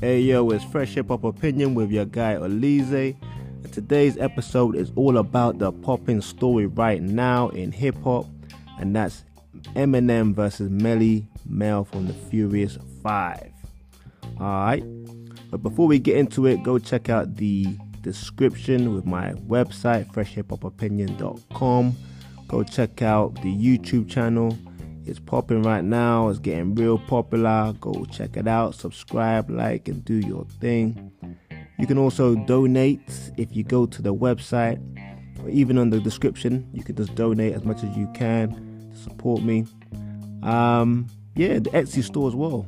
Hey yo, it's Fresh Hip Hop Opinion with your guy Olize. And today's episode is all about the popping story right now in hip hop, and that's Eminem versus Melle Mel from the Furious Five. Alright, but before we get into it, go check out the description with my website, freshhiphopopinion.com. Go check out the YouTube channel it's popping right now. It's getting real popular. Go check it out. Subscribe, like, and do your thing. You can also donate if you go to the website or even on the description. You can just donate as much as you can to support me. Um, yeah, the Etsy store as well.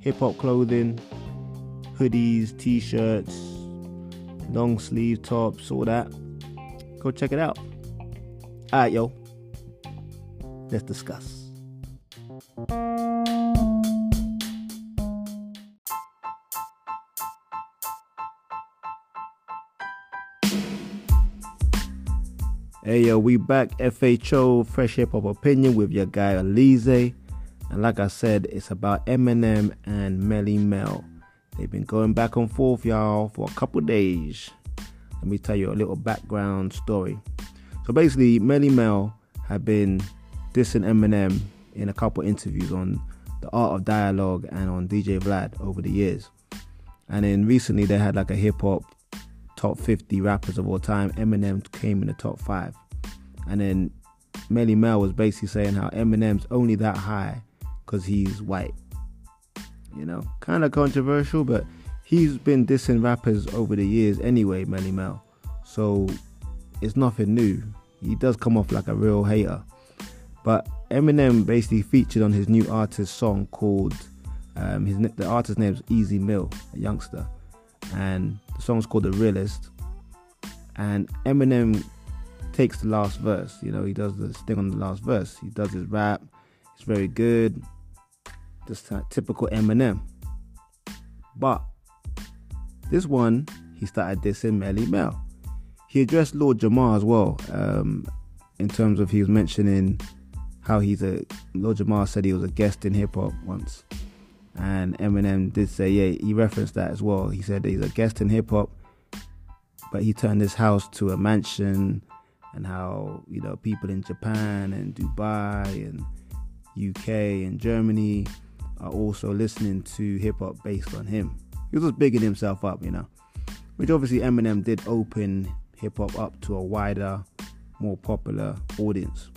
Hip hop clothing, hoodies, t shirts, long sleeve tops, all that. Go check it out. Alright, yo. Let's discuss. Hey yo, we back FHO Fresh Hip Hop Opinion with your guy Alize. And like I said, it's about Eminem and Melle Mel. They've been going back and forth, y'all, for a couple days. Let me tell you a little background story. So basically, Melle Mel had been dissing Eminem in a couple interviews on the Art of Dialogue and on DJ Vlad over the years. And then recently they had like a hip hop top 50 rappers of all time. Eminem came in the top five. And then Melle Mel was basically saying how Eminem's only that high because he's white. You know, kind of controversial, but he's been dissing rappers over the years anyway, Melle Mel. So it's nothing new. He does come off like a real hater. But Eminem basically featured on his new artist song called um, his the artist's name is Ez Mil, a youngster, and the song's called The Realest. And Eminem takes the last verse. You know, he does the thing on the last verse. He does his rap. It's very good. Just typical Eminem. But this one, he started dissing Melle Mel. He addressed Lord Jamar as well, um, in terms of he was mentioning how he's a Lord Jamar said he was a guest in hip hop once, and Eminem did say yeah he referenced that as well. He said he's a guest in hip hop, but he turned his house to a mansion, and how you know people in Japan and Dubai and UK and Germany are also listening to hip hop based on him. He was just bigging himself up, you know, which obviously Eminem did open hip hop up to a wider, more popular audience.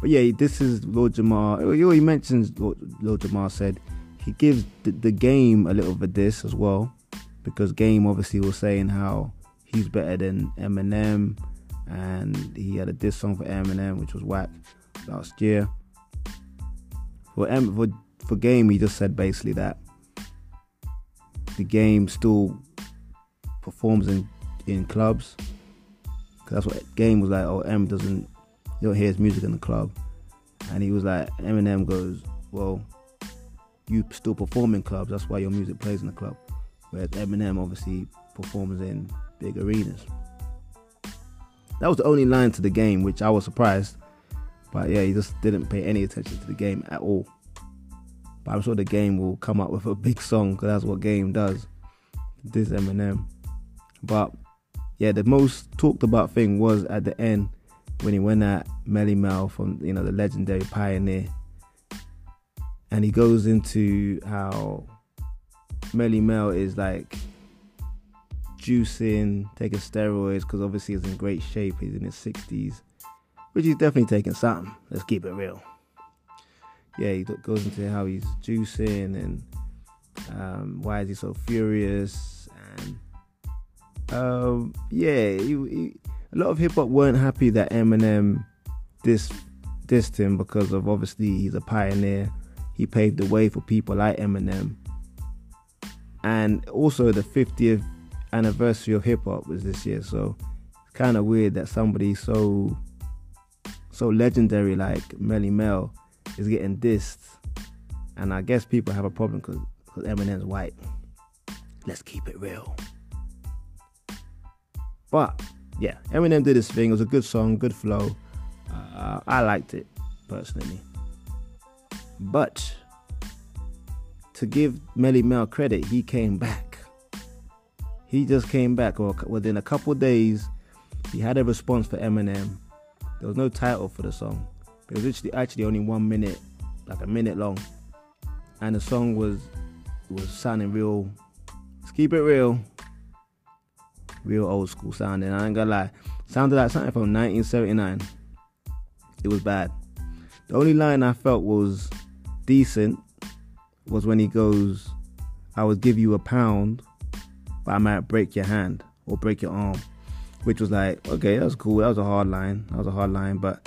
But yeah, this is Lord Jamar. Oh, he mentions Lord, Lord Jamar said he gives the, the, game a little bit this as well, because Game obviously was saying how he's better than Eminem, and he had a diss song for Eminem, which was whack last year. For M, for for Game, he just said basically that the game still performs in in clubs. Cause that's what Game was like. Oh, M doesn't you don't hear his music in the club. And he was like, Eminem goes, Well, you still perform in clubs, that's why your music plays in the club. Whereas Eminem obviously performs in big arenas. That was the only line to the game, which I was surprised. But yeah, he just didn't pay any attention to the game at all. But I'm sure the game will come up with a big song because that's what game does. This Eminem. But yeah, the most talked about thing was at the end when he went at Melle Mel from you know the legendary Pioneer, and he goes into how Melle Mel is like juicing, taking steroids because obviously he's in great shape. He's in his sixties, which he's definitely taking something. Let's keep it real. Yeah, he goes into how he's juicing and um, why is he so furious and um, yeah, he, he a lot of hip hop weren't happy that Eminem dis, dissed him because of obviously he's a pioneer. He paved the way for people like Eminem. And also the 50th anniversary of hip hop was this year, so it's kind of weird that somebody so so legendary like Melle Mel is getting dissed. And I guess people have a problem because Eminem's white. Let's keep it real. But yeah, Eminem did his thing. It was a good song, good flow. Uh, I liked it personally. But to give Melle Mel credit, he came back. He just came back, or within a couple days, he had a response for Eminem. There was no title for the song. It was actually actually only one minute, like a minute long, and the song was was sounding real. Let's keep it real, real old school sounding. I ain't gonna lie, sounded like something from 1979. It was bad. The only line I felt was decent was when he goes, I would give you a pound, but I might break your hand or break your arm. Which was like, okay, that was cool. That was a hard line. That was a hard line. But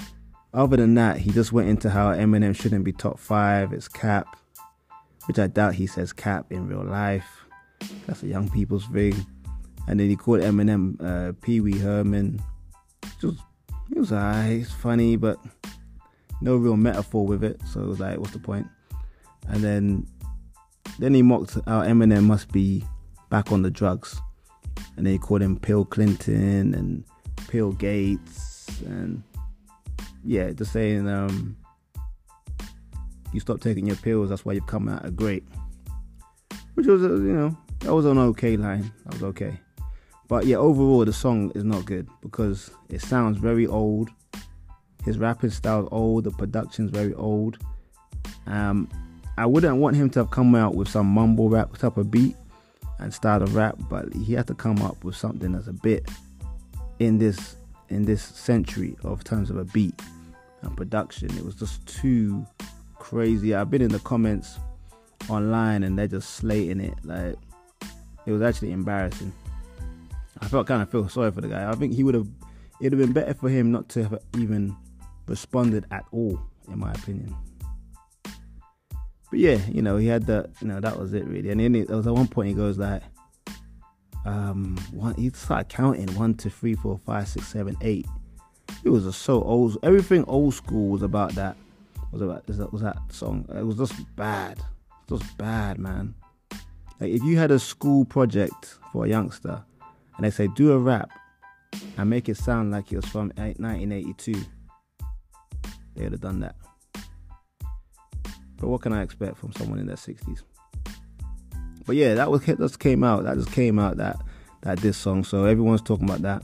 other than that, he just went into how Eminem shouldn't be top five. It's cap, which I doubt he says cap in real life. That's a young people's thing. And then he called Eminem uh, Pee Wee Herman. Was, it was alright. It's funny, but no real metaphor with it. So it was like, what's the point? And then then he mocked how Eminem must be back on the drugs. And then he called him Pill Clinton and Pill Gates and yeah, just saying um, you stop taking your pills, that's why you've come out a great. Which was, you know, that was an okay line. That was okay. But yeah, overall, the song is not good because it sounds very old. His rapping style is old. The production's very old. Um, I wouldn't want him to have come out with some mumble rap type of beat and start a rap, but he had to come up with something that's a bit in this in this century of terms of a beat and production. It was just too crazy. I've been in the comments online and they're just slating it. Like it was actually embarrassing. I felt kind of feel sorry for the guy. I think he would have. It'd have been better for him not to have even responded at all, in my opinion. But yeah, you know, he had the, you know, that was it really. And then it, was at one point he goes like, um, one, he started counting one, two, three, four, five, six, seven, eight. It was just so old. Everything old school was about that. Was about that was that song. It was just bad. Just bad, man. Like if you had a school project for a youngster, and they say do a rap and make it sound like it was from 1982, they would have done that. But what can I expect from someone in their 60s? But yeah, that was that just came out. That just came out that that this song. So everyone's talking about that.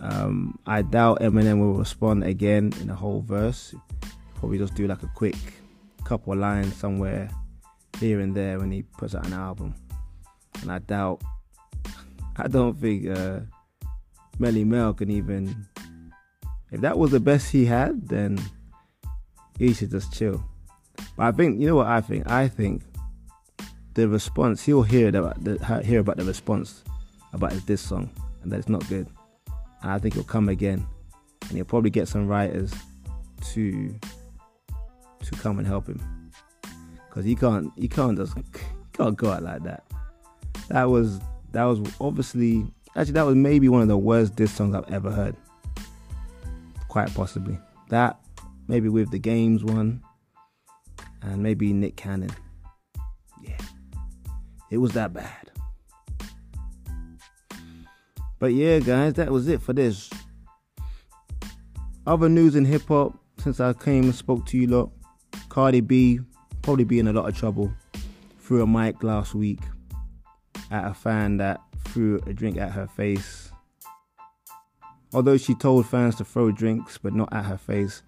Um, I doubt Eminem will respond again in the whole verse. Probably just do like a quick couple lines somewhere here and there when he puts out an album. And I doubt. I don't think uh, Melle Mel can even. If that was the best he had, then he should just chill. But I think you know what I think. I think the response he'll hear about the, hear about the response about this song and that it's not good. And I think he'll come again, and he'll probably get some writers to to come and help him because he can't he can't just he can't go out like that. That was that was obviously actually that was maybe one of the worst diss songs I've ever heard. Quite possibly that maybe with the games one and maybe Nick Cannon. Yeah, it was that bad. But yeah, guys, that was it for this. Other news in hip hop since I came and spoke to you lot. Cardi B probably be in a lot of trouble. through a mic last week at a fan that threw a drink at her face. Although she told fans to throw drinks but not at her face,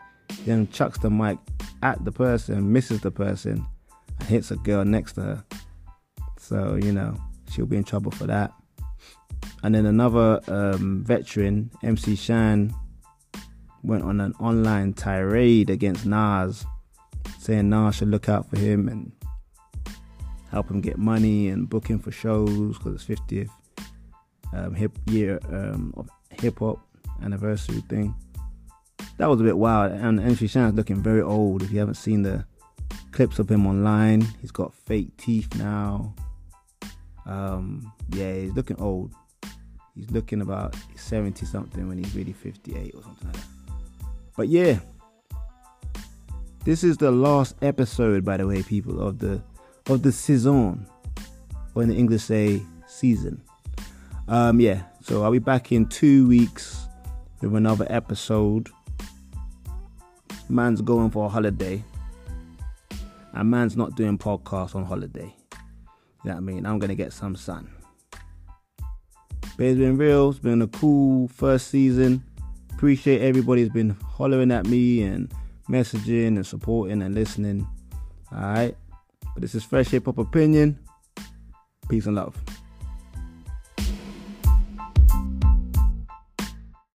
then chucks the mic at the person, misses the person, and hits a girl next to her. So, you know, she'll be in trouble for that. And then another um, veteran, MC Shan, went on an online tirade against Nas, saying Nas should look out for him and help him get money and book him for shows because it's 50th um, hip year um, of hip hop anniversary thing that was a bit wild. And MC Shan's looking very old. If you haven't seen the clips of him online, he's got fake teeth now. Um, yeah, he's looking old. He's looking about 70 something when he's really 58 or something like that. But yeah, this is the last episode, by the way, people, of the of the season, or in the English say season. Um, yeah, so I'll be back in two weeks with another episode man's going for a holiday. and man's not doing podcasts on holiday. You know what I mean? I'm gonna get some sun. But it's been real. It's been a cool first season. Appreciate everybody's been hollering at me and messaging and supporting and listening. Alright. But this is Fresh Hip Hop Opinion. Peace and love.